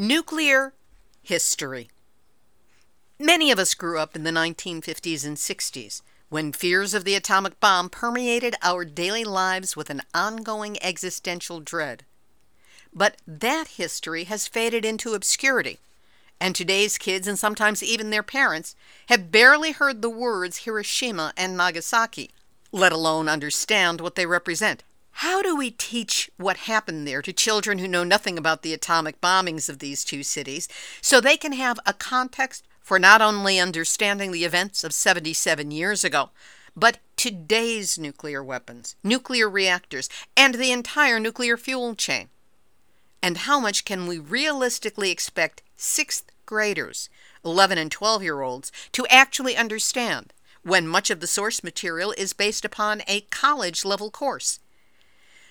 Nuclear history. Many of us grew up in the 1950s and 60s when fears of the atomic bomb permeated our daily lives with an ongoing existential dread. But that history has faded into obscurity, and today's kids, and sometimes even their parents, have barely heard the words Hiroshima and Nagasaki, let alone understand what they represent. How do we teach what happened there to children who know nothing about the atomic bombings of these two cities so they can have a context for not only understanding the events of 77 years ago, but today's nuclear weapons, nuclear reactors, and the entire nuclear fuel chain? And how much can we realistically expect sixth graders, 11 and 12 year olds, to actually understand when much of the source material is based upon a college level course?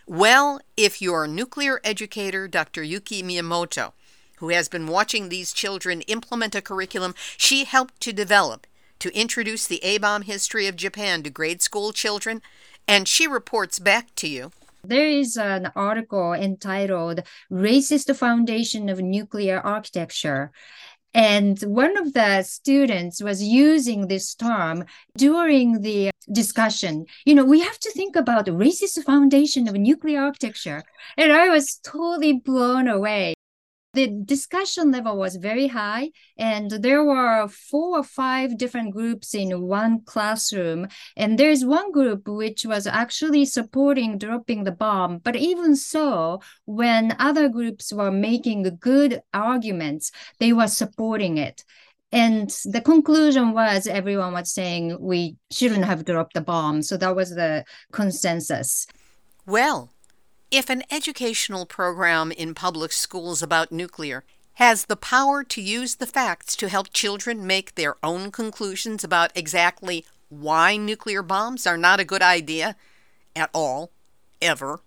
Well, if your nuclear educator, Dr. Yuki Miyamoto, who has been watching these children implement a curriculum she helped to develop to introduce the A bomb history of Japan to grade school children, and she reports back to you. There is an article entitled Racist Foundation of Nuclear Architecture. And one of the students was using this term during the discussion. You know, we have to think about the racist foundation of nuclear architecture. And I was totally blown away the discussion level was very high and there were four or five different groups in one classroom. And there's one group which was actually supporting dropping the bomb. But even so when other groups were making good arguments they were supporting it. And the conclusion was everyone was saying we shouldn't have dropped the bomb. So that was the consensus. Well if an educational program in public schools about nuclear has the power to use the facts to help children make their own conclusions about exactly why nuclear bombs are not a good idea at all, ever,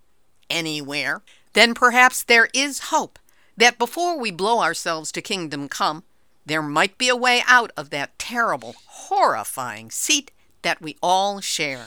anywhere, then perhaps there is hope that before we blow ourselves to kingdom come, there might be a way out of that terrible, horrifying seat that we all share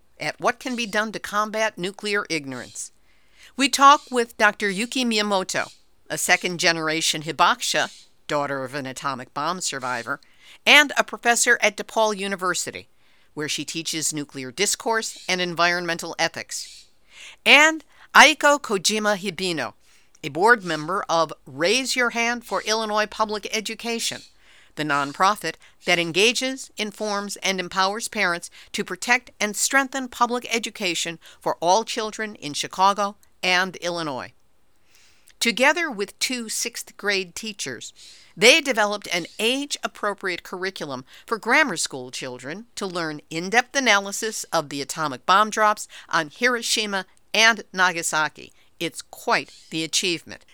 at what can be done to combat nuclear ignorance. We talk with Dr. Yuki Miyamoto, a second generation Hibakusha, daughter of an atomic bomb survivor, and a professor at DePaul University, where she teaches nuclear discourse and environmental ethics. And Aiko Kojima Hibino, a board member of Raise Your Hand for Illinois Public Education, the nonprofit that engages, informs, and empowers parents to protect and strengthen public education for all children in Chicago and Illinois. Together with two sixth grade teachers, they developed an age appropriate curriculum for grammar school children to learn in depth analysis of the atomic bomb drops on Hiroshima and Nagasaki. It's quite the achievement.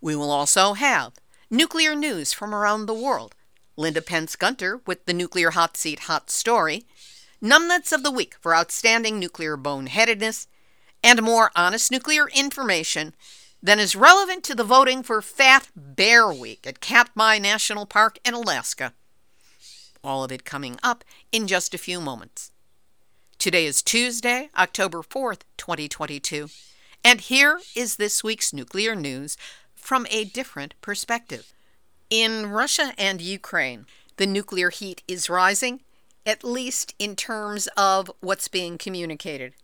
We will also have nuclear news from around the world Linda Pentz Gunter with the Nuclear Hot Seat Hot Story, Numbnuts of the Week for outstanding nuclear boneheadedness, and more honest nuclear information than is relevant to the voting for Fat Bear Week at Katmai National Park in Alaska. All of it coming up in just a few moments. Today is Tuesday, October 4th, 2022, and here is this week's nuclear news from a different perspective. In Russia and Ukraine, the nuclear heat is rising, at least in terms of what's being communicated.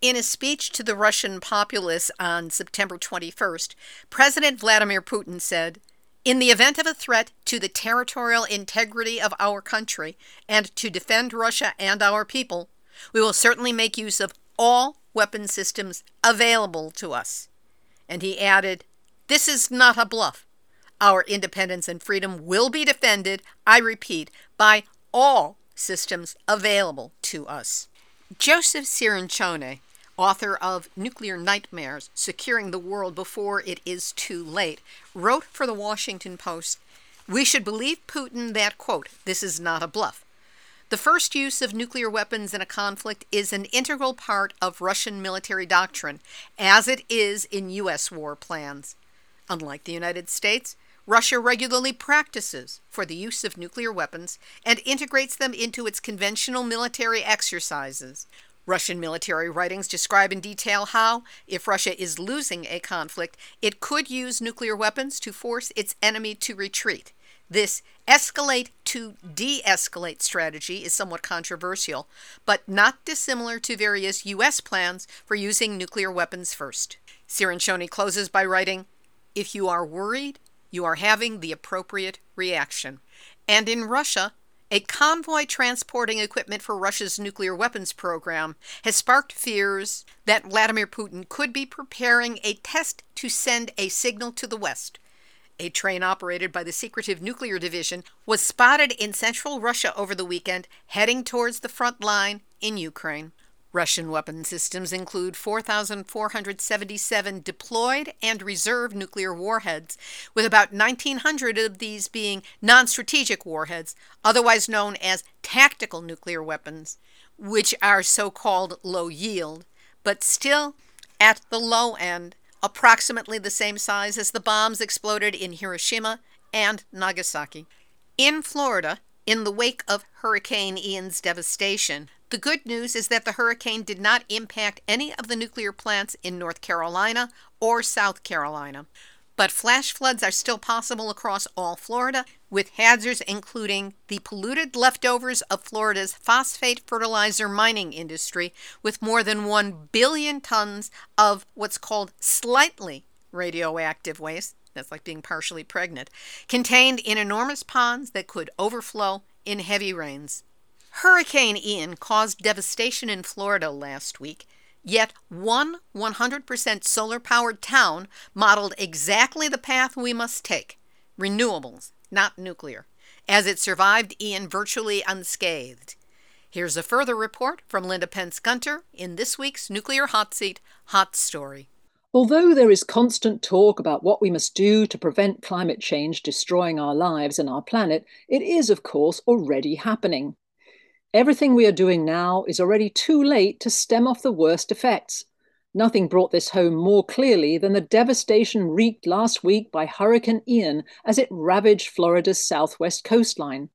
In a speech to the Russian populace on September 21st, President Vladimir Putin said, In the event of a threat to the territorial integrity of our country and to defend Russia and our people, we will certainly make use of all weapon systems available to us. And he added, This is not a bluff. Our independence and freedom will be defended, I repeat, by all systems available to us. Joseph Cirincione, author of Nuclear Nightmares Securing the World Before It Is Too Late, wrote for the Washington Post We should believe Putin that, quote, this is not a bluff. The first use of nuclear weapons in a conflict is an integral part of Russian military doctrine, as it is in U.S. war plans. Unlike the United States, Russia regularly practices for the use of nuclear weapons and integrates them into its conventional military exercises. Russian military writings describe in detail how, if Russia is losing a conflict, it could use nuclear weapons to force its enemy to retreat. This escalate to de escalate strategy is somewhat controversial, but not dissimilar to various U.S. plans for using nuclear weapons first. Cirincione closes by writing If you are worried, you are having the appropriate reaction. And in Russia, a convoy transporting equipment for Russia's nuclear weapons program has sparked fears that Vladimir Putin could be preparing a test to send a signal to the West a train operated by the secretive nuclear division, was spotted in central Russia over the weekend, heading towards the front line in Ukraine. Russian weapon systems include 4,477 deployed and reserve nuclear warheads, with about 1,900 of these being non strategic warheads, otherwise known as tactical nuclear weapons, which are so called low yield, but still at the low end approximately the same size as the bombs exploded in Hiroshima and Nagasaki. In Florida, in the wake of Hurricane Ian's devastation, the good news is that the hurricane did not impact any of the nuclear plants in North Carolina or South Carolina. But flash floods are still possible across all Florida, with hazards including the polluted leftovers of Florida's phosphate fertilizer mining industry, with more than 1 billion tons of what's called slightly radioactive waste that's like being partially pregnant contained in enormous ponds that could overflow in heavy rains. Hurricane Ian caused devastation in Florida last week Yet one 100% solar powered town modeled exactly the path we must take renewables, not nuclear, as it survived Ian virtually unscathed. Here's a further report from Linda Pentz Gunter in this week's Nuclear Hot Seat Hot Story. Although there is constant talk about what we must do to prevent climate change destroying our lives and our planet, it is, of course, already happening. Everything we are doing now is already too late to stem off the worst effects. Nothing brought this home more clearly than the devastation wreaked last week by Hurricane Ian as it ravaged Florida's southwest coastline.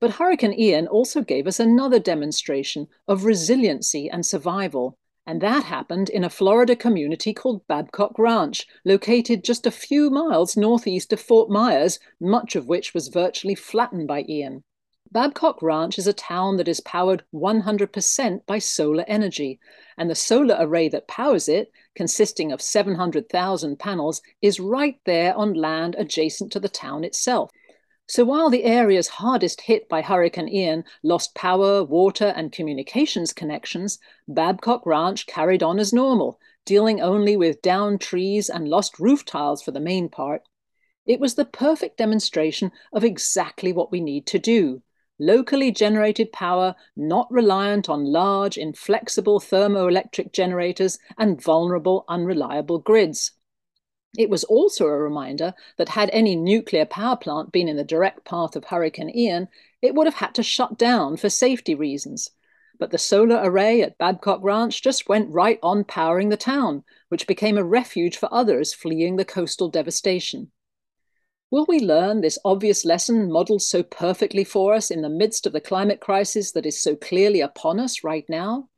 But Hurricane Ian also gave us another demonstration of resiliency and survival, and that happened in a Florida community called Babcock Ranch, located just a few miles northeast of Fort Myers, much of which was virtually flattened by Ian. Babcock Ranch is a town that is powered 100% by solar energy, and the solar array that powers it, consisting of 700,000 panels, is right there on land adjacent to the town itself. So while the areas hardest hit by Hurricane Ian lost power, water, and communications connections, Babcock Ranch carried on as normal, dealing only with downed trees and lost roof tiles for the main part. It was the perfect demonstration of exactly what we need to do locally generated power not reliant on large, inflexible thermoelectric generators and vulnerable, unreliable grids. It was also a reminder that had any nuclear power plant been in the direct path of Hurricane Ian, it would have had to shut down for safety reasons. But the solar array at Babcock Ranch just went right on powering the town, which became a refuge for others fleeing the coastal devastation. Will we learn this obvious lesson modeled so perfectly for us in the midst of the climate crisis that is so clearly upon us right now?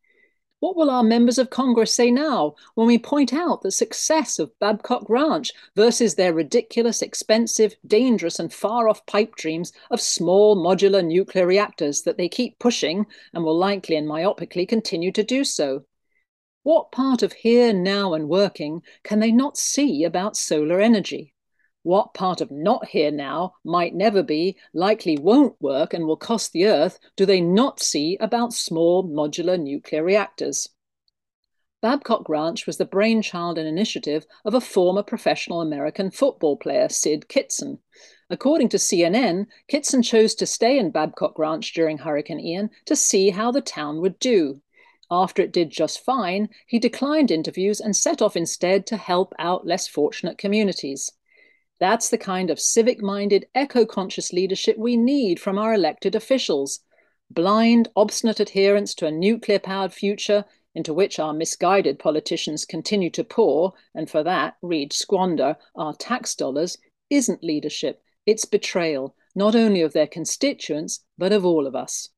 What will our members of Congress say now when we point out the success of Babcock Ranch versus their ridiculous, expensive, dangerous, and far off pipe dreams of small modular nuclear reactors that they keep pushing and will likely and myopically continue to do so? What part of here, now, and working can they not see about solar energy? What part of not here now, might never be, likely won't work and will cost the Earth do they not see about small modular nuclear reactors? Babcock Ranch was the brainchild and initiative of a former professional American football player, Syd Kitson. According to CNN, Kitson chose to stay in Babcock Ranch during Hurricane Ian to see how the town would do. After it did just fine, he declined interviews and set off instead to help out less fortunate communities. That's the kind of civic minded, eco conscious leadership we need from our elected officials. Blind, obstinate adherence to a nuclear powered future into which our misguided politicians continue to pour, and for that, read squander, our tax dollars, isn't leadership. It's betrayal, not only of their constituents, but of all of us.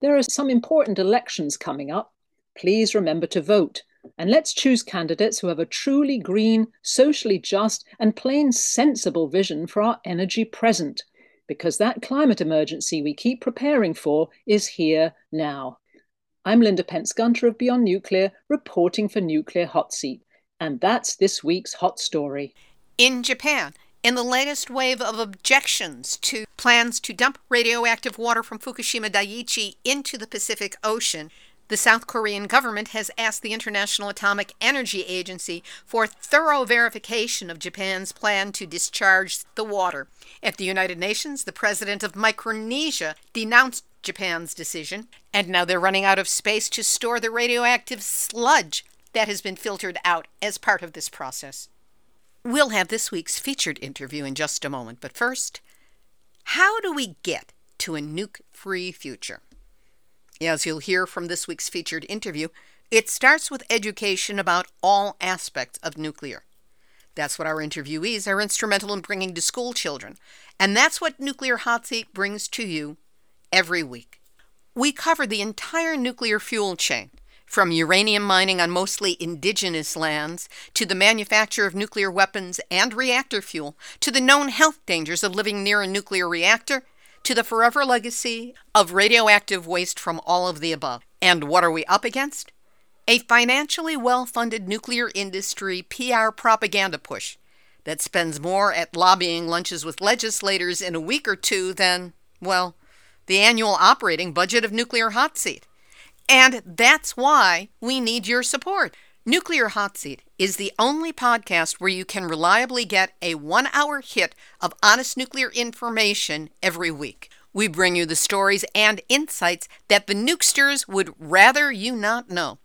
There are some important elections coming up. Please remember to vote. And let's choose candidates who have a truly green, socially just, and plain sensible vision for our energy present, because that climate emergency we keep preparing for is here now. I'm Linda Pentz Gunter of Beyond Nuclear, reporting for Nuclear Hot Seat. And that's this week's hot story. In Japan, in the latest wave of objections to plans to dump radioactive water from Fukushima Daiichi into the Pacific Ocean, the South Korean government has asked the International Atomic Energy Agency for thorough verification of Japan's plan to discharge the water. At the United Nations, the president of Micronesia denounced Japan's decision, and now they're running out of space to store the radioactive sludge that has been filtered out as part of this process. We'll have this week's featured interview in just a moment, but first, how do we get to a nuke free future? As you'll hear from this week's featured interview, it starts with education about all aspects of nuclear. That's what our interviewees are instrumental in bringing to school children, and that's what Nuclear Hot Seat brings to you every week. We cover the entire nuclear fuel chain, from uranium mining on mostly indigenous lands, to the manufacture of nuclear weapons and reactor fuel, to the known health dangers of living near a nuclear reactor, to the forever legacy of radioactive waste from all of the above. And what are we up against? A financially well funded nuclear industry PR propaganda push that spends more at lobbying lunches with legislators in a week or two than, well, the annual operating budget of Nuclear Hot Seat. And that's why we need your support. Nuclear Hot Seat is the only podcast where you can reliably get a one hour hit of honest nuclear information every week. We bring you the stories and insights that the nukesters would rather you not know.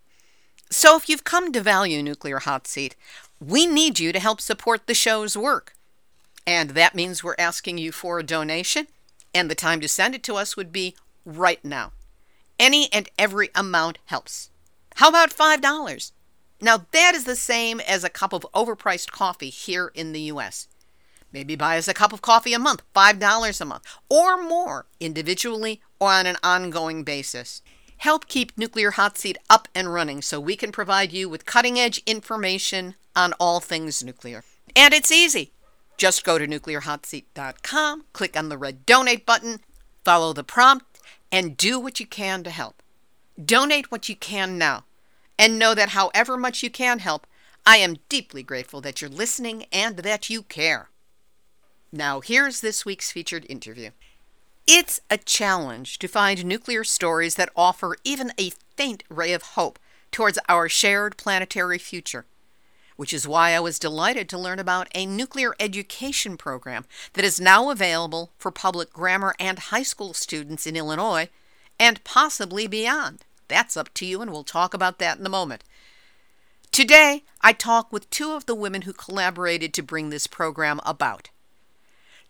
So if you've come to value Nuclear Hot Seat, we need you to help support the show's work. And that means we're asking you for a donation, and the time to send it to us would be right now. Any and every amount helps. How about $5? Now, that is the same as a cup of overpriced coffee here in the US. Maybe buy us a cup of coffee a month, $5 a month, or more, individually or on an ongoing basis. Help keep Nuclear Hot Seat up and running so we can provide you with cutting edge information on all things nuclear. And it's easy. Just go to nuclearhotseat.com, click on the red donate button, follow the prompt, and do what you can to help. Donate what you can now and know that however much you can help, I am deeply grateful that you're listening and that you care. Now, here's this week's featured interview. It's a challenge to find nuclear stories that offer even a faint ray of hope towards our shared planetary future, which is why I was delighted to learn about a nuclear education program that is now available for public grammar and high school students in Illinois and possibly beyond. That's up to you, and we'll talk about that in a moment. Today, I talk with two of the women who collaborated to bring this program about.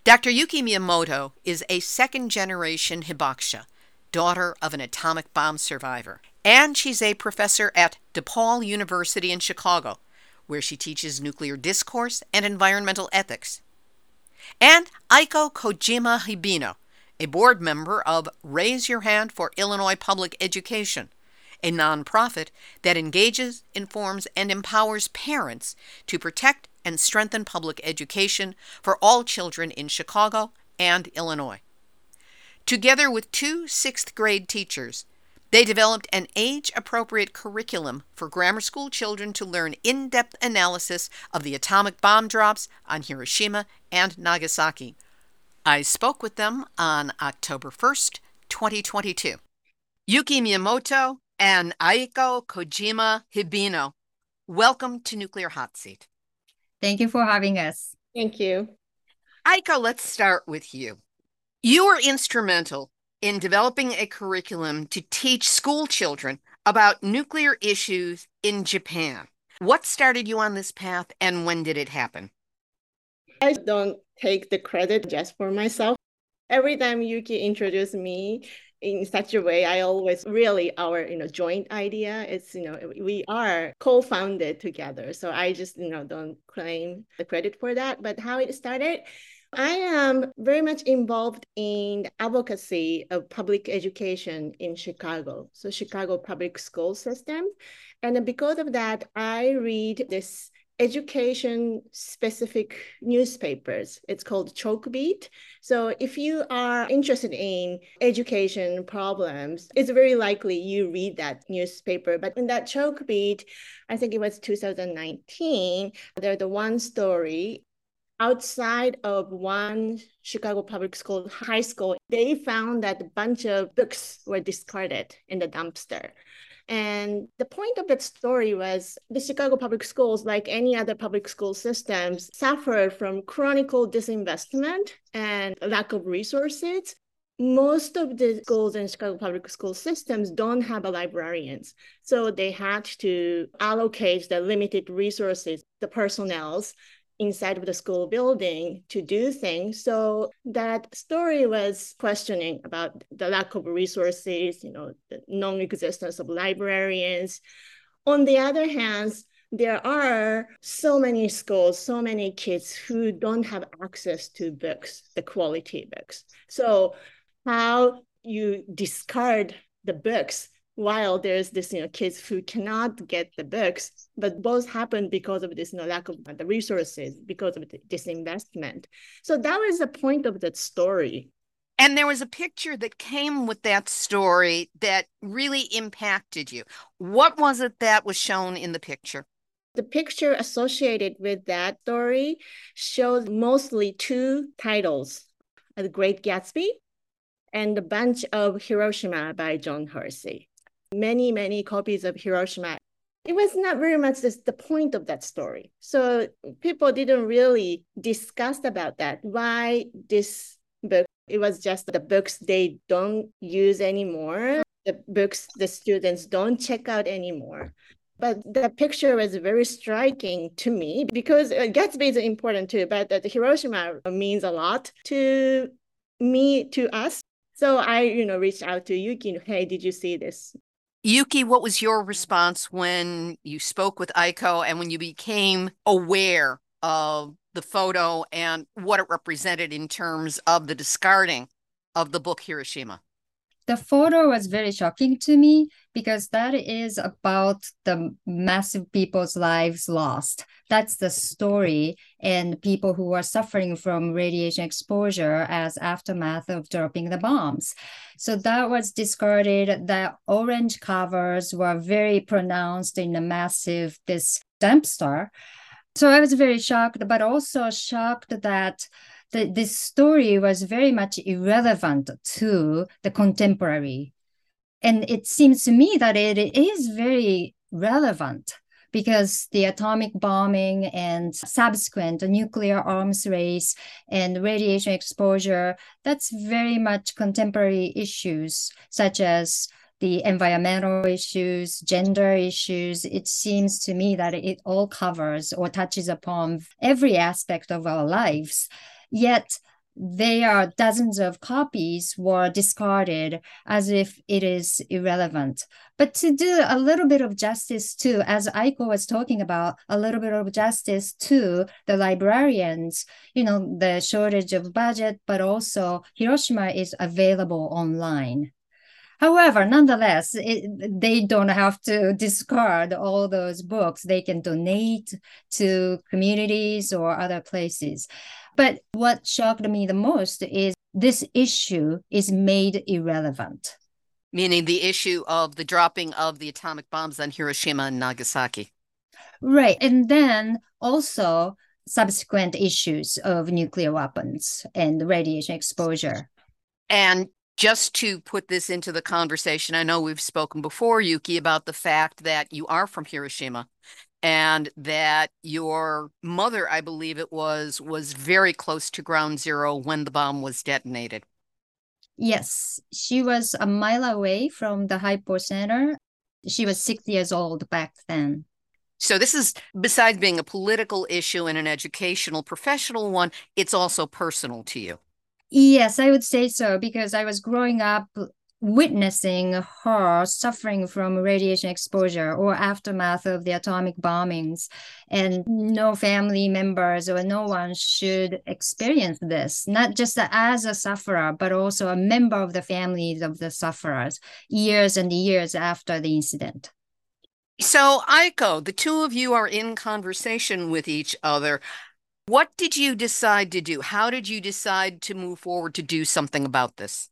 Dr. Yuki Miyamoto is a second generation Hibakusha, daughter of an atomic bomb survivor, and she's a professor at DePaul University in Chicago, where she teaches nuclear discourse and environmental ethics. And Aiko Kojima Hibino a board member of Raise Your Hand for Illinois Public Education, a nonprofit that engages, informs, and empowers parents to protect and strengthen public education for all children in Chicago and Illinois. Together with two sixth grade teachers, They developed an age appropriate curriculum for grammar school children to learn in depth analysis of the atomic bomb drops on Hiroshima and Nagasaki. I spoke with them on October 1st, 2022. Yuki Miyamoto and Aiko Kojima Hibino, welcome to Nuclear Hot Seat. Thank you for having us. Thank you. Aiko, let's start with you. You were instrumental in developing a curriculum to teach school children about nuclear issues in Japan. What started you on this path and when did it happen? I don't take the credit just for myself. Every time Yuki introduced me in such a way, I always really our you know joint idea. It's you know we are co-founded together, so I just you know don't claim the credit for that. But how it started, I am very much involved in advocacy of public education in Chicago, so Chicago public school system. And because of that, I read this education specific newspapers. It's called Chalkbeat. So if you are interested in education problems, it's very likely you read that newspaper. But in that Chalkbeat, I think it was 2019, there's the one story outside of one Chicago public school high school, they found that a bunch of books were discarded in the dumpster. And the point of that story was the Chicago public schools, like any other public school systems, suffered from chronic disinvestment and lack of resources. Most of the schools in Chicago public school systems don't have a librarians. So they had to allocate the limited resources, the personnels inside of the school building to do things. So that story was questioning about the lack of resources, you know, the non-existence of librarians. On the other hand, there are so many schools, so many kids who don't have access to books, the quality books. So how you discard the books while there's this you know kids who cannot get the books but both happen because of this you know lack of the resources because of the disinvestment so that was the point of that story. And there was a picture that came with that story that really impacted you. What was it that was shown in the picture? The picture associated with that story shows mostly two titles the great gatsby and a bunch of hiroshima by john hersey many, many copies of Hiroshima. It was not very much this, the point of that story. So people didn't really discuss about that. Why this book? It was just the books they don't use anymore. The books the students don't check out anymore. But the picture was very striking to me because uh, Gatsby is important too, but the Hiroshima means a lot to me, to us. So I, you know, reached out to Yuki. Hey, did you see this? Yuki, what was your response when you spoke with Aiko and when you became aware of the photo and what it represented in terms of the discarding of the book Hiroshima? The photo was very shocking to me because that is about the massive people's lives lost. That's the story and people who are suffering from radiation exposure as aftermath of dropping the bombs. So that was discarded. The orange covers were very pronounced in the massive this dumpster. So I was very shocked, but also shocked that this story was very much irrelevant to the contemporary. And it seems to me that it is very relevant because the atomic bombing and subsequent nuclear arms race and radiation exposure, that's very much contemporary issues, such as the environmental issues, gender issues. It seems to me that it all covers or touches upon every aspect of our lives. Yet there are dozens of copies were discarded as if it is irrelevant. But to do a little bit of justice too, as Aiko was talking about, a little bit of justice to the librarians, you know, the shortage of budget, but also Hiroshima is available online. However, nonetheless, it, they don't have to discard all those books. They can donate to communities or other places. But what shocked me the most is this issue is made irrelevant. Meaning the issue of the dropping of the atomic bombs on Hiroshima and Nagasaki. Right. And then also subsequent issues of nuclear weapons and radiation exposure. And just to put this into the conversation, I know we've spoken before, Yuki, about the fact that you are from Hiroshima and that your mother, I believe it was, was very close to ground zero when the bomb was detonated. Yes, she was a mile away from the hypocenter. She was six years old back then. So this is besides being a political issue and an educational professional one, it's also personal to you. Yes, I would say so because I was growing up witnessing her suffering from radiation exposure or aftermath of the atomic bombings. And no family members or no one should experience this not just as a sufferer but also a member of the families of the sufferers years and years after the incident. So aiko the two of you are in conversation with each other. What did you decide to do? How did you decide to move forward to do something about this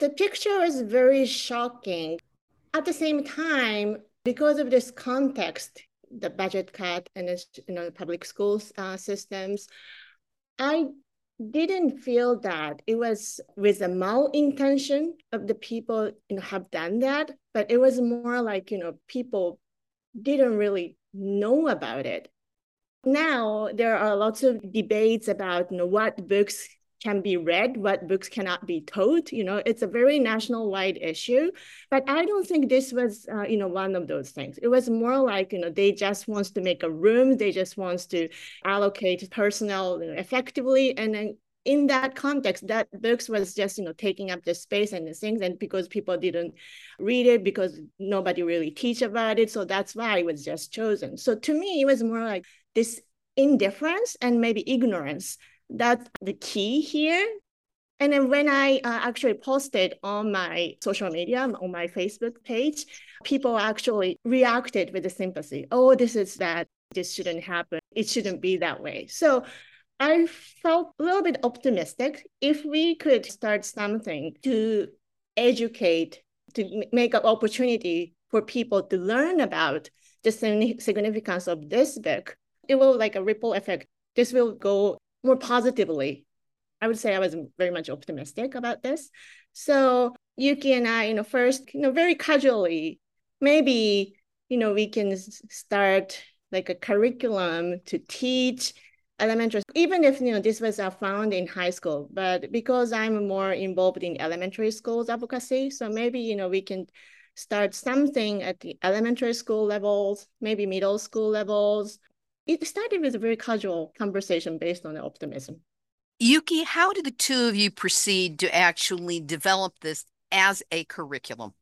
the picture is very shocking. At the same time, because of this context, the budget cut and you know the public schools uh, systems, I didn't feel that it was with a malintention of the people you know have done that, but it was more like you know people didn't really know about it. Now there are lots of debates about you know what books can be read, what books cannot be taught. You know, it's a very national-wide issue. But I don't think this was, uh, you know, one of those things. It was more like, you know, they just wants to make a room. They just wants to allocate personnel effectively. And then in that context, that books was just, you know, taking up the space and the things. And because people didn't read it, because nobody really teach about it. So that's why it was just chosen. So to me, it was more like this indifference and maybe ignorance that's the key here. And then when I uh, actually posted on my social media, on my Facebook page, people actually reacted with the sympathy. Oh, this is that. This shouldn't happen. It shouldn't be that way. So I felt a little bit optimistic if we could start something to educate, to make an opportunity for people to learn about the significance of this book. It will like a ripple effect. This will go more positively. I would say I was very much optimistic about this. So Yuki and I, you know, first, you know, very casually, maybe, you know, we can start like a curriculum to teach elementary, even if, you know, this was found in high school, but because I'm more involved in elementary schools advocacy, so maybe, you know, we can start something at the elementary school levels, maybe middle school levels, it started with a very casual conversation based on optimism. Yuki, how did the two of you proceed to actually develop this as a curriculum?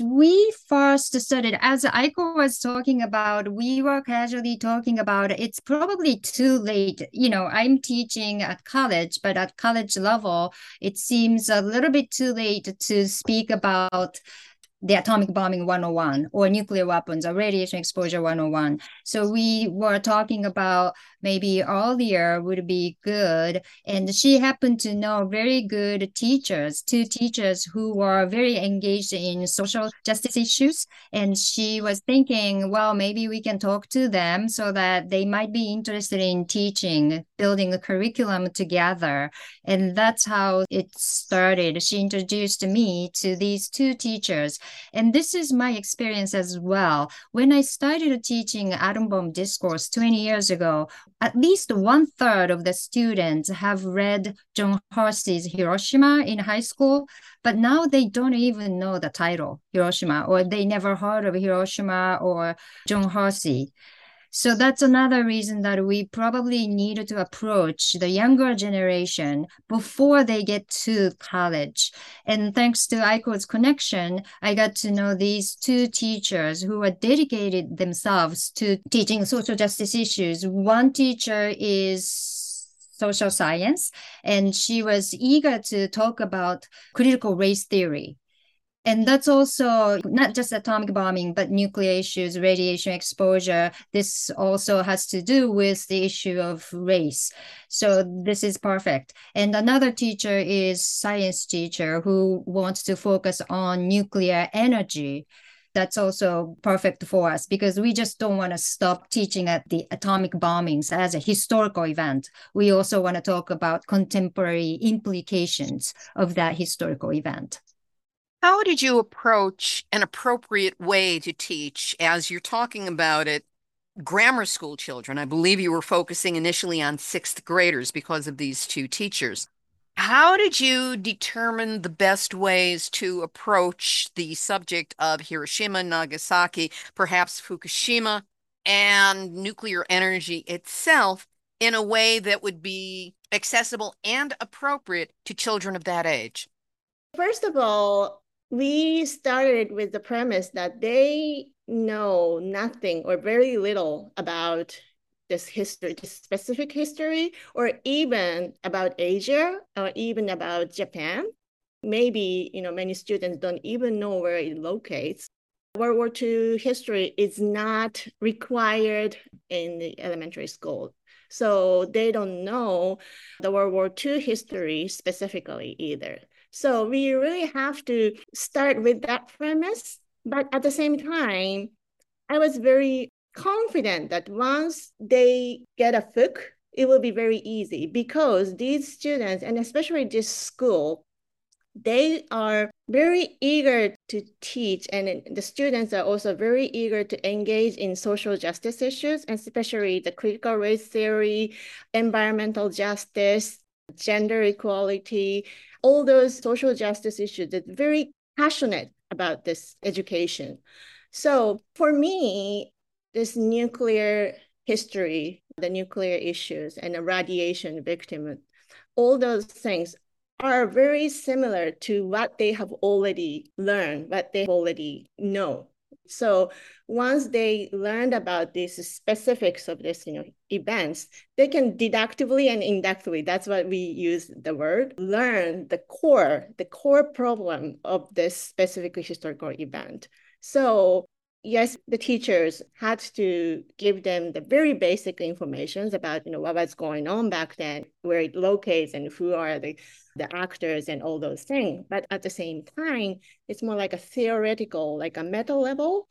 We first started, as Aiko was talking about, we were casually talking about it's probably too late. You know, I'm teaching at college, but at college level, it seems a little bit too late to speak about the atomic bombing 101 or nuclear weapons or radiation exposure 101. So we were talking about maybe earlier would be good. And she happened to know very good teachers, two teachers who were very engaged in social justice issues. And she was thinking, well, maybe we can talk to them so that they might be interested in teaching, building a curriculum together. And that's how it started. She introduced me to these two teachers. And this is my experience as well. When I started teaching atom bomb discourse 20 years ago, at least one third of the students have read John Hersey's Hiroshima in high school, but now they don't even know the title, Hiroshima, or they never heard of Hiroshima or John Hersey. So that's another reason that we probably need to approach the younger generation before they get to college. And thanks to Aiko's connection, I got to know these two teachers who are dedicated themselves to teaching social justice issues. One teacher is social science, and she was eager to talk about critical race theory And that's also not just atomic bombing, but nuclear issues, radiation exposure. This also has to do with the issue of race. So this is perfect. And another teacher is science teacher who wants to focus on nuclear energy that's also perfect for us because we just don't want to stop teaching at the atomic bombings as a historical event. We also want to talk about contemporary implications of that historical event. How did you approach an appropriate way to teach as you're talking about it? Grammar school children. I believe you were focusing initially on sixth graders because of these two teachers. How did you determine the best ways to approach the subject of Hiroshima, Nagasaki, perhaps Fukushima, and nuclear energy itself in a way that would be accessible and appropriate to children of that age? First of all, we started with the premise that they know nothing or very little about this history, this specific history, or even about Asia or even about Japan. Maybe, you know, many students don't even know where it locates. World War II history is not required in the elementary school. So they don't know the World War II history specifically either. So we really have to start with that premise. But at the same time, I was very confident that once they get a hook, it will be very easy because these students, and especially this school, they are very eager to teach and the students are also very eager to engage in social justice issues and especially the critical race theory environmental justice gender equality all those social justice issues that very passionate about this education. So for me, this nuclear history, the nuclear issues and the radiation victim, all those things are very similar to what they have already learned, what they already know. So once they learned about these specifics of this, you know, events, they can deductively and inductively, that's what we use the word, learn the core, the core problem of this specific historical event. So yes, the teachers had to give them the very basic information about, you know, what was going on back then, where it locates and who are the, the actors and all those things. But at the same time, it's more like a theoretical, like a meta level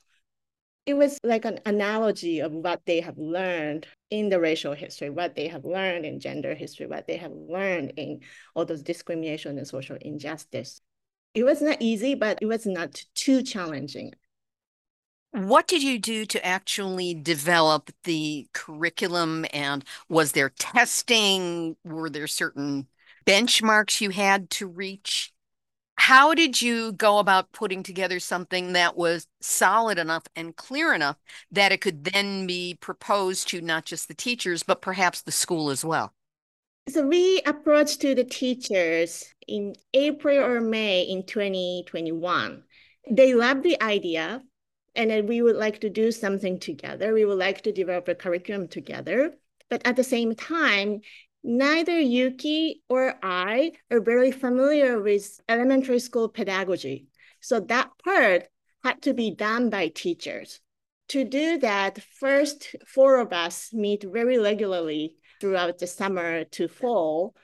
it was like an analogy of what they have learned in the racial history, what they have learned in gender history, what they have learned in all those discrimination and social injustice. It was not easy, but it was not too challenging. What did you do to actually develop the curriculum? And was there testing? Were there certain benchmarks you had to reach? how did you go about putting together something that was solid enough and clear enough that it could then be proposed to not just the teachers, but perhaps the school as well? So we approached to the teachers in April or May in 2021. They loved the idea and then we would like to do something together. We would like to develop a curriculum together. But at the same time, neither Yuki or I are very familiar with elementary school pedagogy. So that part had to be done by teachers. To do that, first four of us meet very regularly throughout the summer to fall.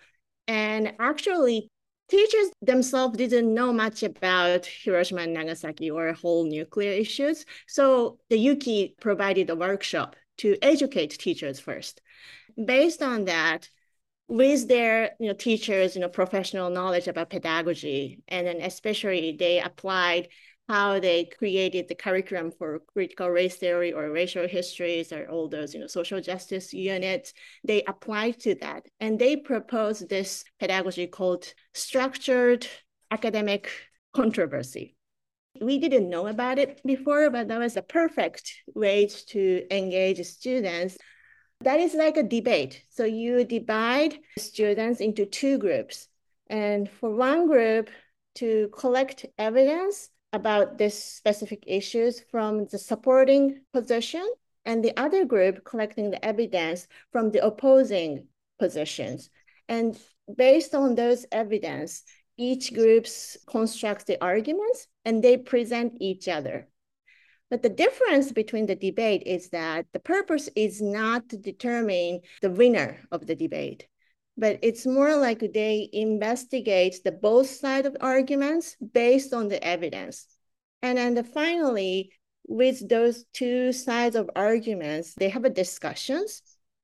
And actually, teachers themselves didn't know much about Hiroshima and Nagasaki or whole nuclear issues. So the Yuki provided a workshop to educate teachers first. Based on that, with their you know teachers you know professional knowledge about pedagogy and then especially they applied how they created the curriculum for critical race theory or racial histories or all those you know social justice units they applied to that and they proposed this pedagogy called structured academic controversy we didn't know about it before but that was a perfect way to engage students that is like a debate. So you divide students into two groups. And for one group to collect evidence about this specific issues from the supporting position, and the other group collecting the evidence from the opposing positions. And based on those evidence, each groups constructs the arguments and they present each other. But the difference between the debate is that the purpose is not to determine the winner of the debate, but it's more like they investigate the both side of arguments based on the evidence. And then the, finally, with those two sides of arguments, they have a discussions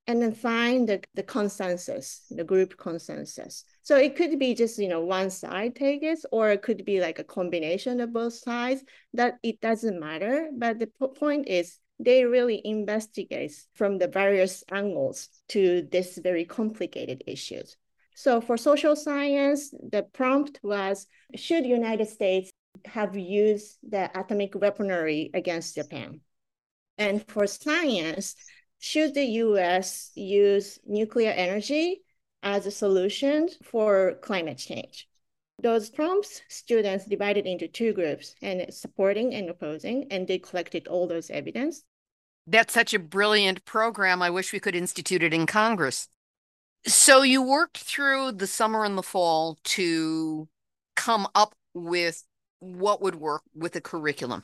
and then find the, the consensus, the group consensus. So it could be just, you know, one side take it, or it could be like a combination of both sides that it doesn't matter. But the point is they really investigate from the various angles to this very complicated issues. So for social science, the prompt was, should United States have used the atomic weaponry against Japan? And for science, should the US use nuclear energy as a solution for climate change? Those prompts, students divided into two groups and supporting and opposing, and they collected all those evidence. That's such a brilliant program. I wish we could institute it in Congress. So you worked through the summer and the fall to come up with what would work with a curriculum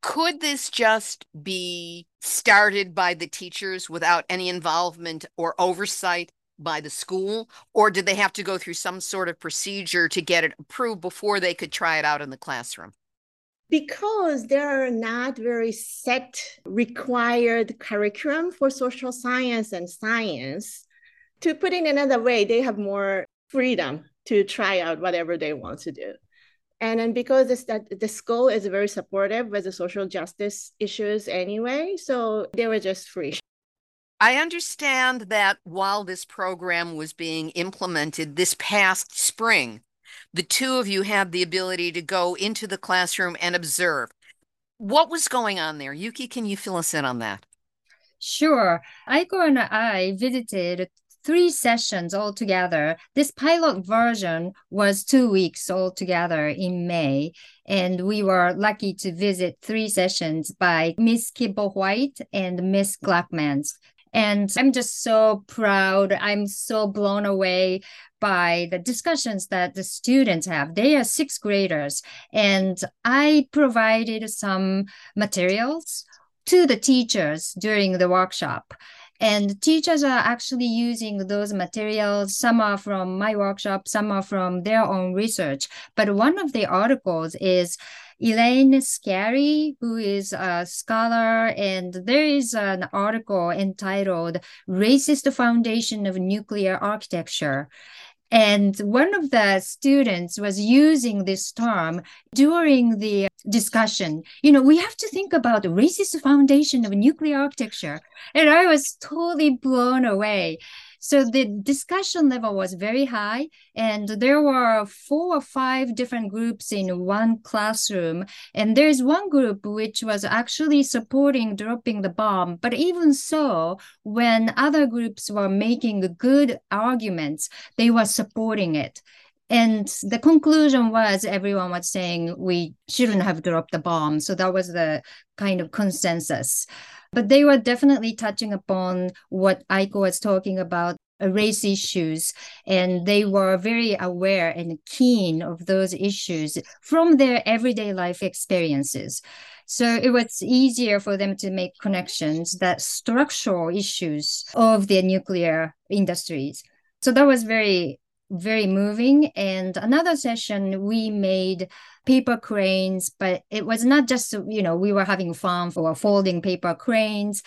could this just be started by the teachers without any involvement or oversight by the school or did they have to go through some sort of procedure to get it approved before they could try it out in the classroom because there are not very set required curriculum for social science and science to put it another way they have more freedom to try out whatever they want to do and then because this, that the school is very supportive with the social justice issues anyway, so they were just free. I understand that while this program was being implemented this past spring, the two of you had the ability to go into the classroom and observe. What was going on there? Yuki, can you fill us in on that? Sure. Aiko and I visited three sessions altogether. This pilot version was two weeks altogether in May. And we were lucky to visit three sessions by Miss Kibblewhite and Miss Glackmans. And I'm just so proud. I'm so blown away by the discussions that the students have. They are sixth graders, and I provided some materials to the teachers during the workshop. And teachers are actually using those materials. Some are from my workshop, some are from their own research. But one of the articles is Elaine Scarry, who is a scholar, and there is an article entitled Racist Foundation of Nuclear Architecture. And one of the students was using this term during the discussion. You know, we have to think about the racist foundation of nuclear architecture. And I was totally blown away. So the discussion level was very high, and there were four or five different groups in one classroom. And there's one group which was actually supporting dropping the bomb. But even so, when other groups were making good arguments, they were supporting it. And the conclusion was everyone was saying we shouldn't have dropped the bomb. So that was the kind of consensus. But they were definitely touching upon what Aiko was talking about uh, race issues. And they were very aware and keen of those issues from their everyday life experiences. So it was easier for them to make connections that structural issues of the nuclear industries. So that was very very moving. And another session, we made paper cranes, but it was not just, you know, we were having fun for folding paper cranes.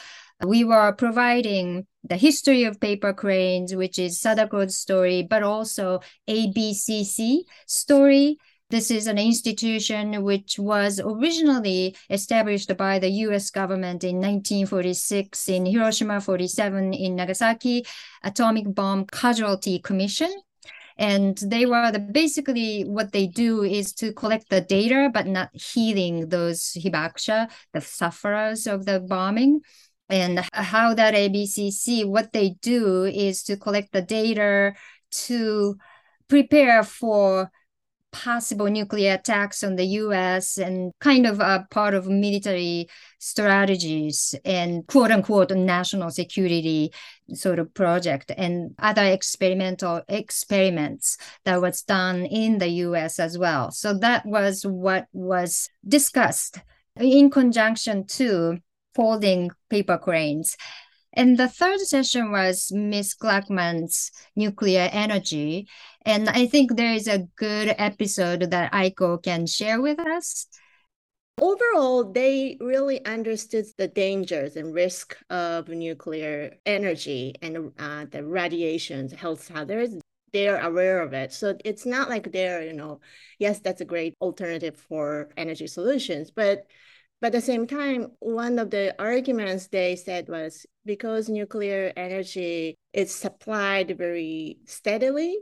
We were providing the history of paper cranes, which is Sadako's story, but also ABCC story. This is an institution which was originally established by the US government in 1946 in Hiroshima, 47 in Nagasaki, Atomic Bomb Casualty Commission and they were the, basically what they do is to collect the data but not healing those hibakusha the sufferers of the bombing. And how that abcc what they do is to collect the data to prepare for possible nuclear attacks on the US and kind of a part of military strategies and quote unquote national security sort of project and other experimental experiments that was done in the US as well. So that was what was discussed in conjunction to folding paper cranes. And the third session was Miss Glackman's nuclear energy. And I think there is a good episode that Aiko can share with us. Overall, they really understood the dangers and risk of nuclear energy and uh, the radiations, health hazards. They're aware of it. So it's not like they're, you know, yes, that's a great alternative for energy solutions, but but at the same time, one of the arguments they said was because nuclear energy is supplied very steadily,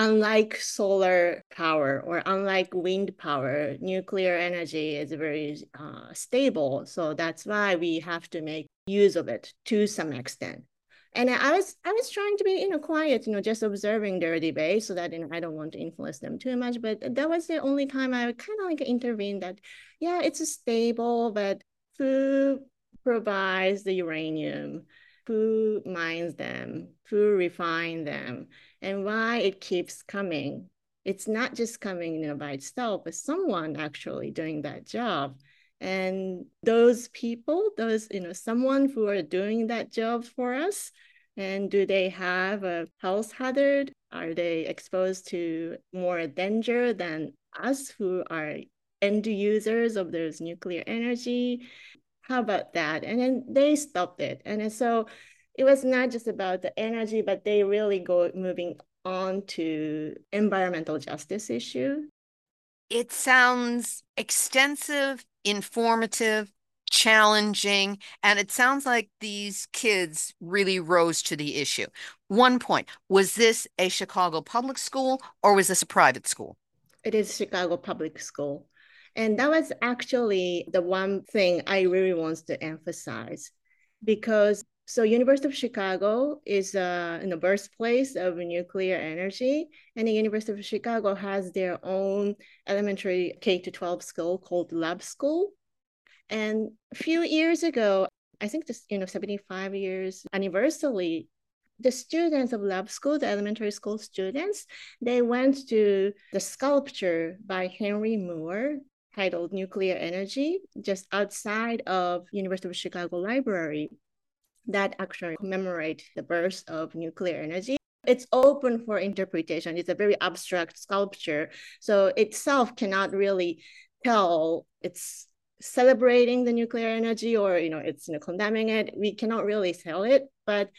unlike solar power or unlike wind power, nuclear energy is very uh, stable. So that's why we have to make use of it to some extent. And I was I was trying to be you know quiet, you know, just observing their debate so that you know I don't want to influence them too much. But that was the only time I kind of like intervened that, yeah, it's stable, but who provides the uranium? Who mines them? Who refine them? And why it keeps coming? It's not just coming you know by itself, but someone actually doing that job. And those people those you know someone who are doing that job for us and do they have a health hazard? Are they exposed to more danger than us who are end users of those nuclear energy? How about that? And then they stopped it. And so it was not just about the energy but they really go moving on to environmental justice issue it sounds extensive informative, challenging, and it sounds like these kids really rose to the issue. One point was this a Chicago public school or was this a private school? It is Chicago public school. And that was actually the one thing I really want to emphasize because so University of Chicago is uh, the birthplace of nuclear energy, and the University of Chicago has their own elementary K to 12 school called Lab School. And a few years ago, I think this you know 75 years anniversary, the students of Lab School, the elementary school students, they went to the sculpture by Henry Moore titled Nuclear Energy just outside of University of Chicago Library that actually commemorate the birth of nuclear energy. It's open for interpretation. It's a very abstract sculpture. So itself cannot really tell it's celebrating the nuclear energy or you know it's you know condemning it. We cannot really tell it. But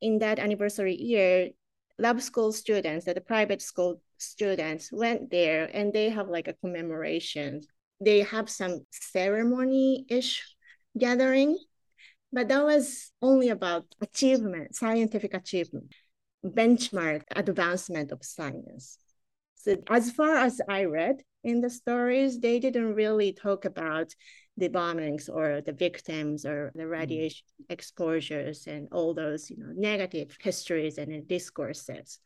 in that anniversary year, lab school students, that the private school students went there and they have like a commemoration. They have some ceremony-ish gathering but that was only about achievement, scientific achievement, benchmark advancement of science. So as far as I read in the stories, they didn't really talk about the bombings or the victims or the mm. radiation exposures and all those you know negative histories and discourses.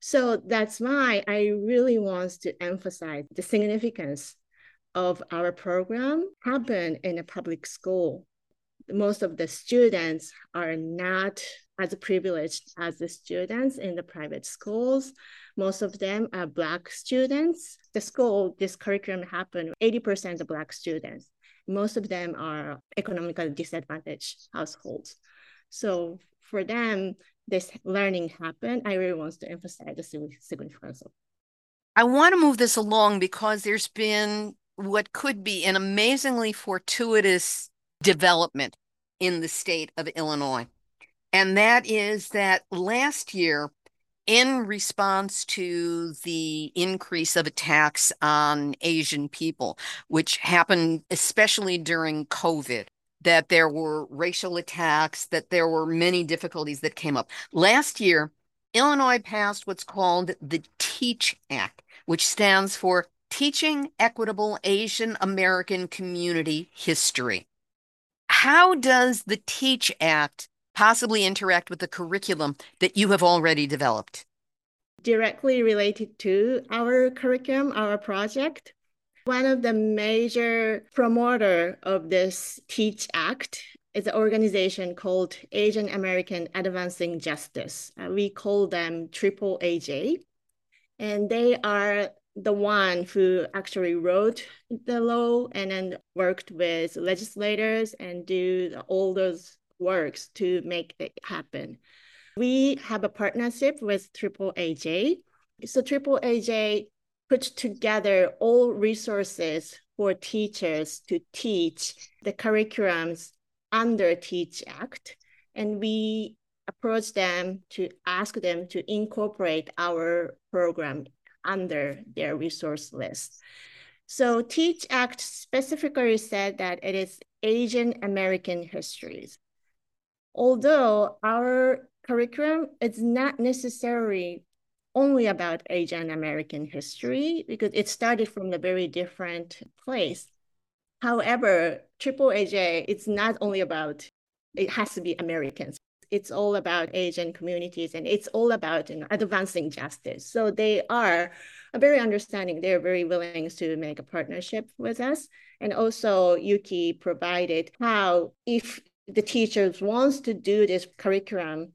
So that's why I really want to emphasize the significance of our program happen in a public school most of the students are not as privileged as the students in the private schools. Most of them are Black students. The school, this curriculum happened, 80% of Black students. Most of them are economically disadvantaged households. So for them, this learning happened. I really want to emphasize the significance of I want to move this along because there's been what could be an amazingly fortuitous development in the state of Illinois. And that is that last year, in response to the increase of attacks on Asian people, which happened especially during COVID, that there were racial attacks, that there were many difficulties that came up. Last year, Illinois passed what's called the TEACH Act, which stands for Teaching Equitable Asian American Community History. How does the TEACH Act possibly interact with the curriculum that you have already developed? directly related to our curriculum, our project. One of the major promoter of this Teach Act is an organization called Asian American Advancing Justice. Uh, we call them Triple AJ. And they are the one who actually wrote the law and then worked with legislators and do all those works to make it happen. We have a partnership with Triple AJ. So Triple AJ put together all resources for teachers to teach the curriculums under Teach Act. And we approach them to ask them to incorporate our program under their resource list. So Teach Act specifically said that it is Asian American histories. Although our curriculum is not necessarily only about Asian American history because it started from a very different place. However, Triple AJ, it's not only about, it has to be Americans it's all about Asian communities and it's all about you know, advancing justice. So they are very understanding. They're very willing to make a partnership with us. And also Yuki provided how if the teachers wants to do this curriculum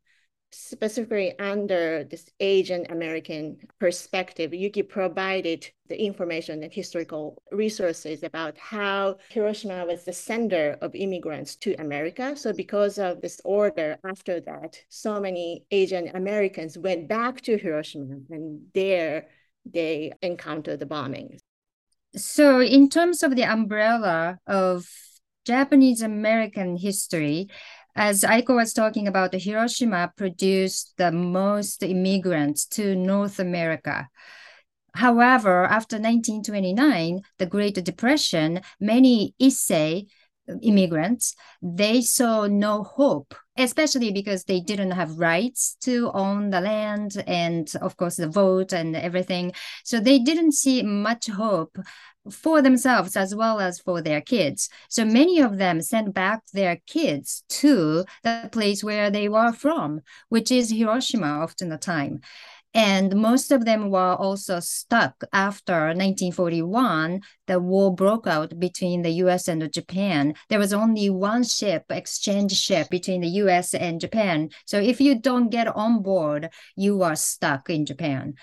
specifically under this Asian American perspective, Yuki provided the information and historical resources about how Hiroshima was the center of immigrants to America. So because of this order after that, so many Asian Americans went back to Hiroshima and there they encountered the bombings. So in terms of the umbrella of Japanese American history, as Aiko was talking about, Hiroshima produced the most immigrants to North America. However, after 1929, the Great Depression, many Issei immigrants, they saw no hope, especially because they didn't have rights to own the land and, of course, the vote and everything. So they didn't see much hope for themselves as well as for their kids. So many of them sent back their kids to the place where they were from, which is Hiroshima often the time. And most of them were also stuck after 1941. The war broke out between the US and Japan. There was only one ship, exchange ship between the US and Japan. So if you don't get on board, you are stuck in Japan.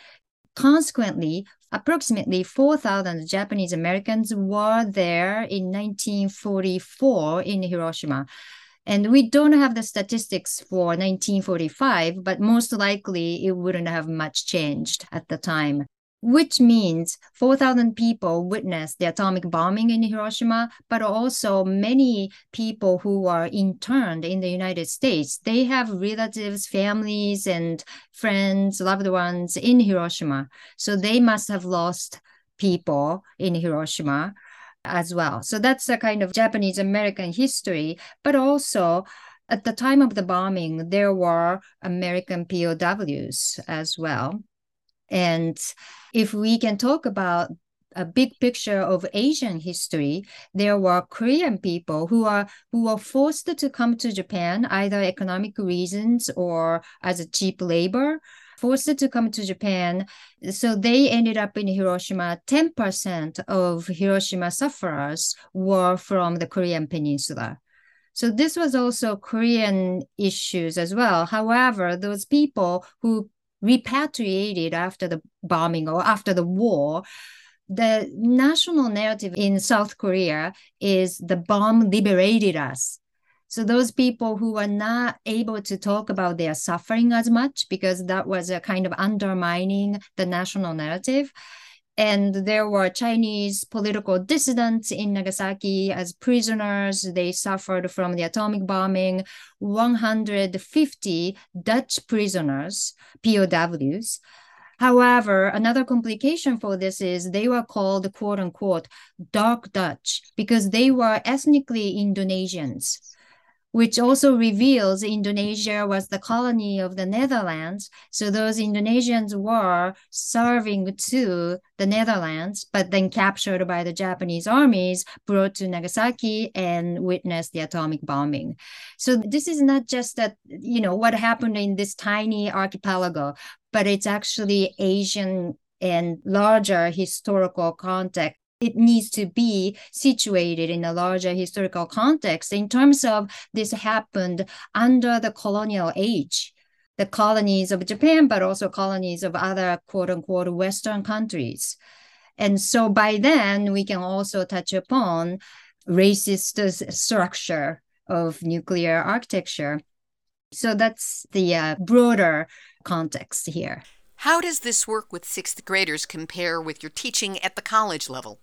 Consequently, approximately 4,000 Japanese Americans were there in 1944 in Hiroshima. And we don't have the statistics for 1945, but most likely it wouldn't have much changed at the time which means 4,000 people witnessed the atomic bombing in Hiroshima, but also many people who are interned in the United States. They have relatives, families, and friends, loved ones in Hiroshima. So they must have lost people in Hiroshima as well. So that's a kind of Japanese American history, but also at the time of the bombing, there were American POWs as well. And if we can talk about a big picture of Asian history, there were Korean people who are who were forced to come to Japan, either economic reasons or as a cheap labor, forced to come to Japan. So they ended up in Hiroshima. 10% of Hiroshima sufferers were from the Korean Peninsula. So this was also Korean issues as well. However, those people who repatriated after the bombing or after the war, the national narrative in South Korea is the bomb liberated us. So those people who were not able to talk about their suffering as much because that was a kind of undermining the national narrative and there were Chinese political dissidents in Nagasaki as prisoners. They suffered from the atomic bombing. 150 Dutch prisoners, POWs. However, another complication for this is they were called quote unquote dark Dutch because they were ethnically Indonesians which also reveals Indonesia was the colony of the Netherlands. So those Indonesians were serving to the Netherlands, but then captured by the Japanese armies, brought to Nagasaki and witnessed the atomic bombing. So this is not just that, you know, what happened in this tiny archipelago, but it's actually Asian and larger historical context it needs to be situated in a larger historical context in terms of this happened under the colonial age the colonies of japan but also colonies of other quote unquote western countries. And so by then we can also touch upon racist structure of nuclear architecture. So that's the uh, broader context here. How does this work with sixth graders compare with your teaching at the college level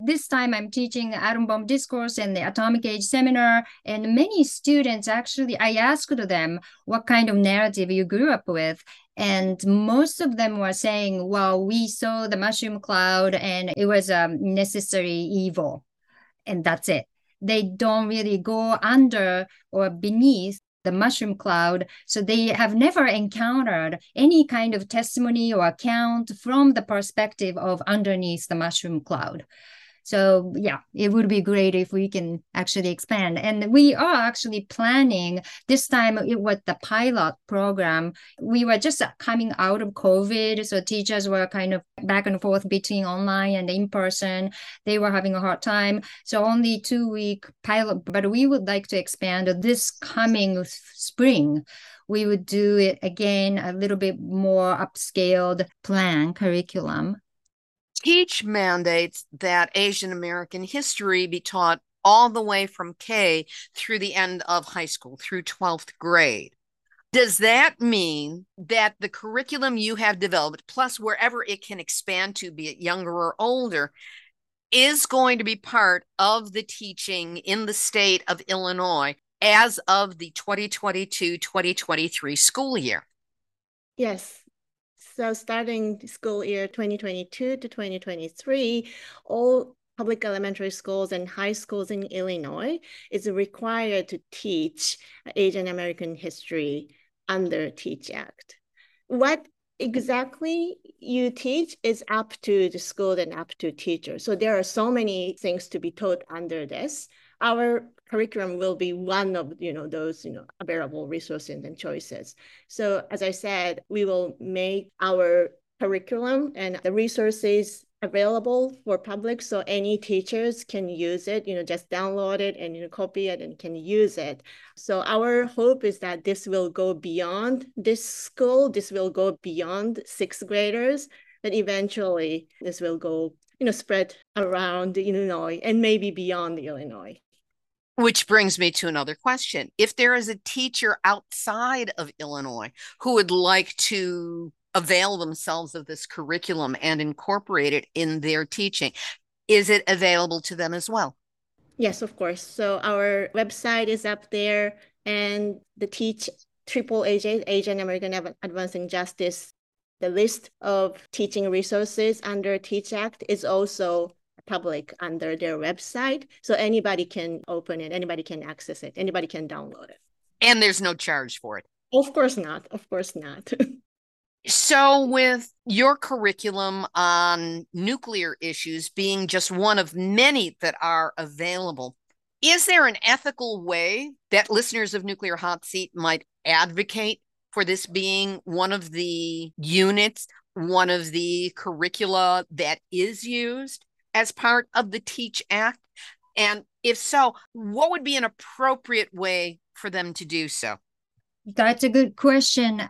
this time I'm teaching atom bomb discourse and the atomic age seminar. And many students actually, I asked them what kind of narrative you grew up with. And most of them were saying, well, we saw the mushroom cloud and it was a necessary evil. And that's it. They don't really go under or beneath the mushroom cloud. So they have never encountered any kind of testimony or account from the perspective of underneath the mushroom cloud. So yeah, it would be great if we can actually expand. And we are actually planning this time it was the pilot program. We were just coming out of COVID. So teachers were kind of back and forth between online and in person. They were having a hard time. So only two week pilot, but we would like to expand this coming spring we would do it again a little bit more upscaled plan curriculum Teach mandates that Asian American history be taught all the way from K through the end of high school, through 12th grade. Does that mean that the curriculum you have developed, plus wherever it can expand to, be it younger or older, is going to be part of the teaching in the state of Illinois as of the 2022 2023 school year? Yes, so starting school year 2022 to 2023, all public elementary schools and high schools in Illinois is required to teach Asian American history under Teach Act. What exactly you teach is up to the school and up to teachers. So there are so many things to be taught under this. Our curriculum will be one of you know those you know available resources and choices. So as I said, we will make our curriculum and the resources available for public so any teachers can use it you know just download it and you know copy it and can use it so our hope is that this will go beyond this school this will go beyond sixth graders that eventually this will go you know spread around illinois and maybe beyond illinois which brings me to another question. If there is a teacher outside of Illinois who would like to avail themselves of this curriculum and incorporate it in their teaching, is it available to them as well? Yes, of course. So our website is up there and the Teach Triple AJ, Asian American Advancing Justice, the list of teaching resources under Teach Act is also public under their website. So anybody can open it, anybody can access it, anybody can download it. And there's no charge for it. Of course not. Of course not. so, with your curriculum on nuclear issues being just one of many that are available, is there an ethical way that listeners of Nuclear Hot Seat might advocate for this being one of the units, one of the curricula that is used? As part of the Teach Act? And if so, what would be an appropriate way for them to do so? That's a good question.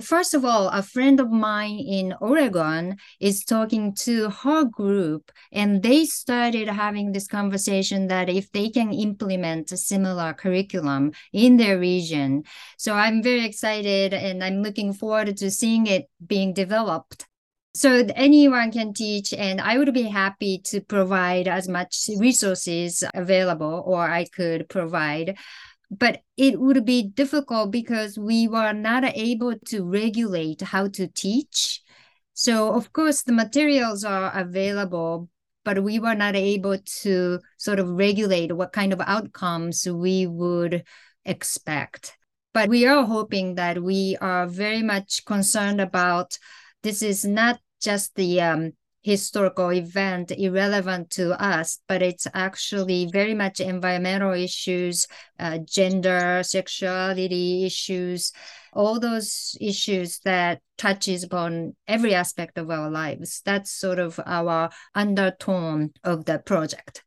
First of all, a friend of mine in Oregon is talking to her group, and they started having this conversation that if they can implement a similar curriculum in their region. So I'm very excited and I'm looking forward to seeing it being developed. So anyone can teach, and I would be happy to provide as much resources available, or I could provide. But it would be difficult because we were not able to regulate how to teach. So, of course, the materials are available, but we were not able to sort of regulate what kind of outcomes we would expect. But we are hoping that we are very much concerned about this is not just the um, historical event irrelevant to us, but it's actually very much environmental issues, uh, gender, sexuality issues, all those issues that touches upon every aspect of our lives. That's sort of our undertone of the project.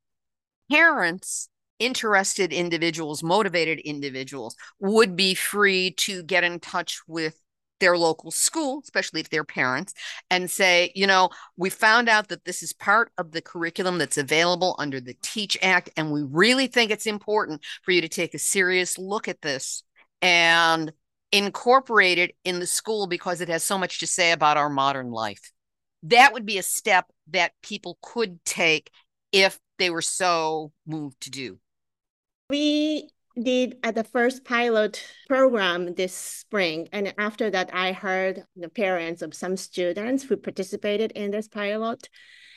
Parents interested individuals, motivated individuals would be free to get in touch with their local school, especially if they're parents, and say, you know, we found out that this is part of the curriculum that's available under the Teach Act, and we really think it's important for you to take a serious look at this and incorporate it in the school because it has so much to say about our modern life. That would be a step that people could take if they were so moved to do. We did at the first pilot program this spring. And after that, I heard the parents of some students who participated in this pilot,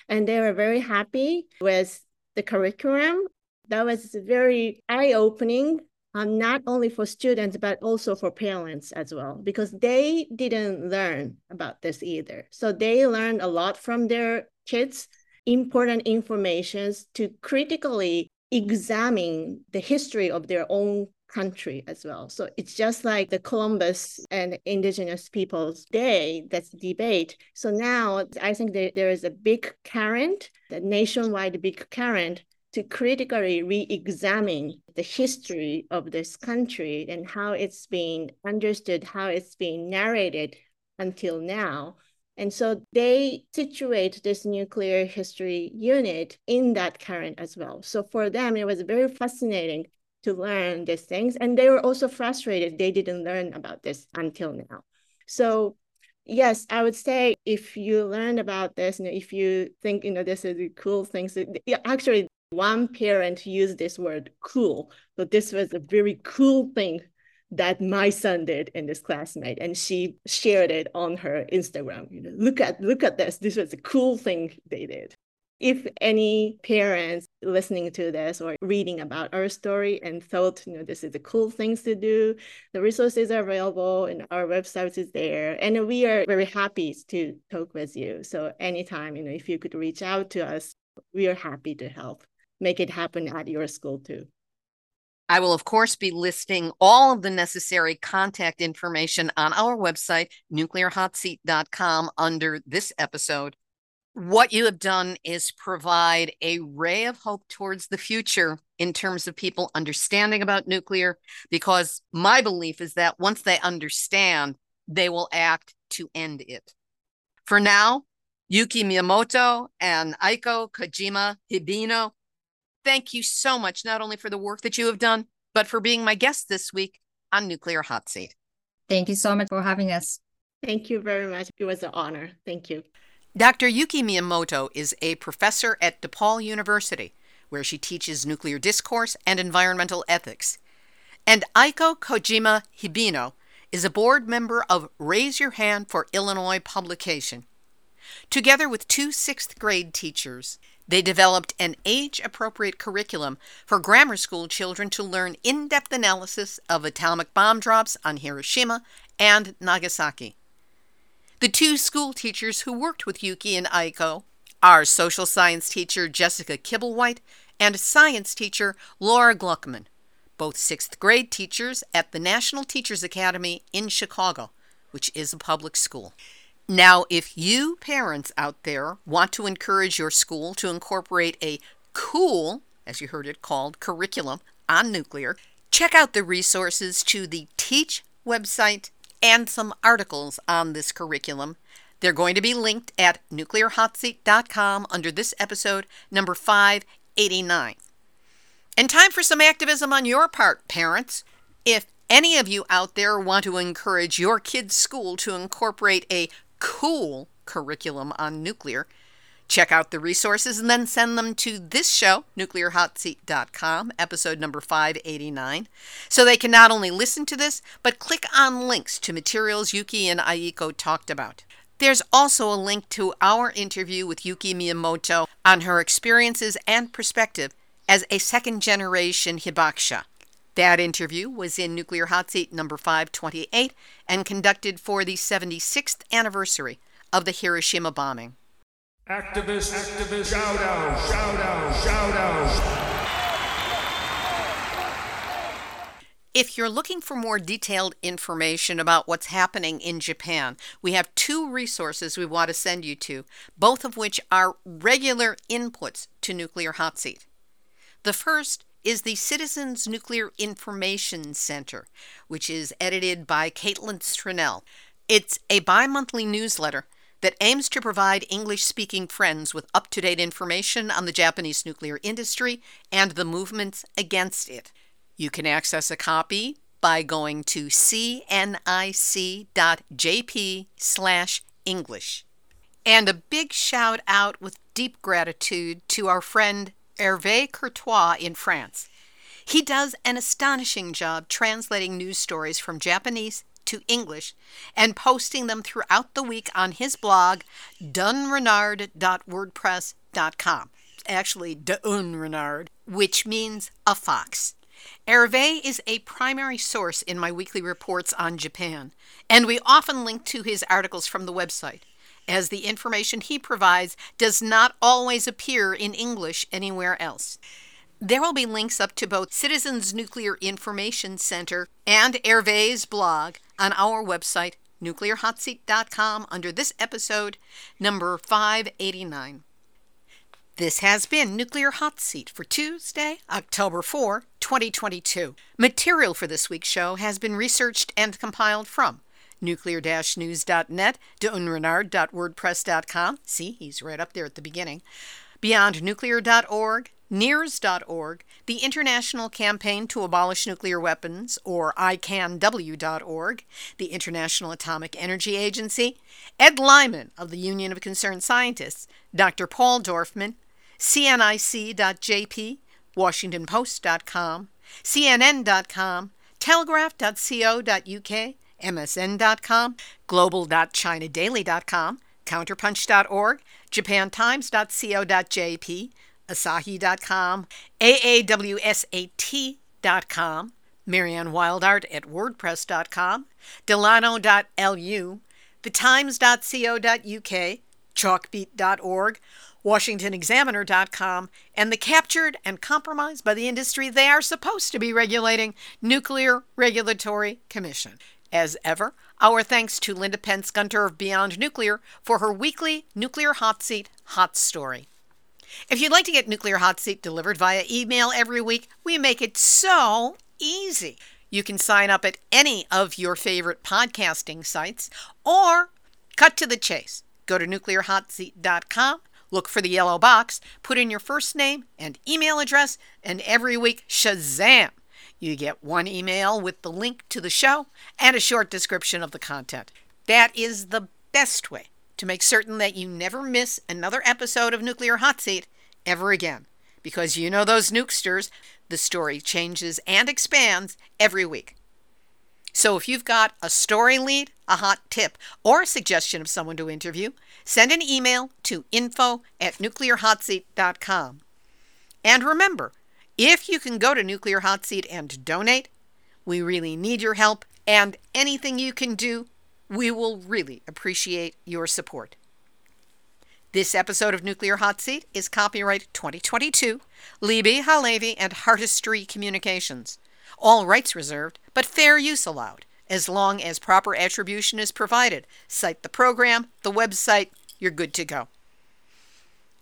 and they were very happy with the curriculum. That was very eye opening, um, not only for students, but also for parents as well, because they didn't learn about this either. So they learned a lot from their kids, important informations to critically examine the history of their own country as well. So it's just like the Columbus and Indigenous Peoples Day that's debate. So now I think there, there is a big current, the nationwide big current to critically re-examine the history of this country and how it's been understood, how it's been narrated until now. And so they situate this nuclear history unit in that current as well. So for them, it was very fascinating to learn these things. And they were also frustrated they didn't learn about this until now. So yes, I would say if you learn about this, you know, if you think, you know, this is a cool thing, so actually one parent used this word cool. So this was a very cool thing that my son did in this classmate and she shared it on her instagram. You know look at look at this. This was a cool thing they did. If any parents listening to this or reading about our story and thought you know this is the cool things to do the resources are available and our website is there and we are very happy to talk with you. So anytime you know if you could reach out to us we are happy to help make it happen at your school too I will, of course, be listing all of the necessary contact information on our website, nuclearhotseat.com, under this episode. What you have done is provide a ray of hope towards the future in terms of people understanding about nuclear, because my belief is that once they understand, they will act to end it. For now, Yuki Miyamoto and Aiko Kojima Hibino thank you so much, not only for the work that you have done, but for being my guest this week on Nuclear Hot Seat. Thank you so much for having us. Thank you very much. It was an honor. Thank you. Dr. Yuki Miyamoto is a professor at DePaul University, where she teaches nuclear discourse and environmental ethics. And Aiko Kojima Hibino is a board member of Raise Your Hand for Illinois Public Education. Together with two sixth grade teachers, they developed an age appropriate curriculum for grammar school children to learn in depth analysis of atomic bomb drops on Hiroshima and Nagasaki. The two school teachers who worked with Yuki and Aiko are social science teacher Jessica Kibblewhite and science teacher Laura Gluckman, both sixth grade teachers at the National Teachers Academy in Chicago, which is a public school. Now, if you parents out there want to encourage your school to incorporate a cool, as you heard it called, curriculum on nuclear, check out the resources to the Teach website and some articles on this curriculum. They're going to be linked at nuclearhotseat.com under this episode, number 589. And time for some activism on your part, parents. If any of you out there want to encourage your kids' school to incorporate a cool curriculum on nuclear. Check out the resources and then send them to this show, nuclearhotseat.com, episode number 589, so they can not only listen to this, but click on links to materials Yuki and Aiko talked about. There's also a link to our interview with Yuki Miyamoto on her experiences and perspective as a second generation hibakusha. That interview was in Nuclear Hot Seat number 528 and conducted for the 76th anniversary of the Hiroshima bombing. Activist, activist, shout out, shout out, shout out. If you're looking for more detailed information about what's happening in Japan, we have two resources we want to send you to, both of which are regular inputs to Nuclear Hot Seat. The first is the Citizens Nuclear Information Center, which is edited by Caitlin Stronell. It's a bi monthly newsletter that aims to provide English speaking friends with up to date information on the Japanese nuclear industry and the movements against it. You can access a copy by going to cnic.jp slash English. And a big shout out with deep gratitude to our friend Hervé Courtois in France. He does an astonishing job translating news stories from Japanese to English and posting them throughout the week on his blog, dunrenard.wordpress.com. Actually, Dunrenard, which means a fox. Hervé is a primary source in my weekly reports on Japan, and we often link to his articles from the website, as the information he provides does not always appear in English anywhere else. There will be links up to both Citizens Nuclear Information Center and Hervé's blog on our website, nuclearhotseat.com, under this episode, number 589. This has been Nuclear Hot Seat for Tuesday, October 4, 2022. Material for this week's show has been researched and compiled from nuclear-news.net, dunrenard.wordpress.com. See, he's right up there at the beginning. BeyondNuclear.org, NIRS.org, the International Campaign to Abolish Nuclear Weapons, or ICANW.org, the International Atomic Energy Agency, Ed Lyman of the Union of Concerned Scientists, Dr. Paul Dorfman, CNIC.jp, WashingtonPost.com, CNN.com, Telegraph.co.uk, MSN.com, Global.ChinaDaily.com, Counterpunch.org, JapanTimes.co.jp, Asahi.com, AAWSAT.com, Marianne Wildart at WordPress.com, Delano.lu, TheTimes.co.uk, Chalkbeat.org, WashingtonExaminer.com, and the captured and compromised by the industry they are supposed to be regulating Nuclear Regulatory Commission. As ever, our thanks to Linda Pentz Gunter of Beyond Nuclear for her weekly Nuclear Hot Seat Hot Story. If you'd like to get Nuclear Hot Seat delivered via email every week, we make it so easy. You can sign up at any of your favorite podcasting sites or cut to the chase. Go to nuclearhotseat.com Look for the yellow box, put in your first name and email address, and every week, shazam! You get one email with the link to the show and a short description of the content. That is the best way to make certain that you never miss another episode of Nuclear Hot Seat ever again. Because you know those nukesters, the story changes and expands every week. So if you've got a story lead, a hot tip, or a suggestion of someone to interview, send an email to info at nuclearhotseat.com. And remember, if you can go to Nuclear Hot Seat and donate, we really need your help, and anything you can do, we will really appreciate your support. This episode of Nuclear Hot Seat is copyright 2022, Libbe HaLevy and Heartistry Communications. All rights reserved, but fair use allowed, as long as proper attribution is provided. Cite the program, the website, you're good to go.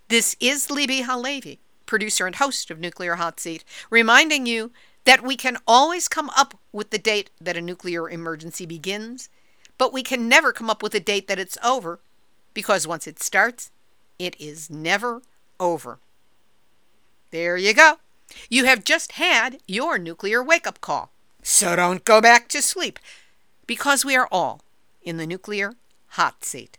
This is Libbe HaLevy, producer and host of Nuclear Hot Seat, reminding you that we can always come up with the date that a nuclear emergency begins, but we can never come up with a date that it's over, because once it starts, it is never over. There you go. You have just had your nuclear wake up call. So don't go back to sleep, because we are all in the nuclear hot seat.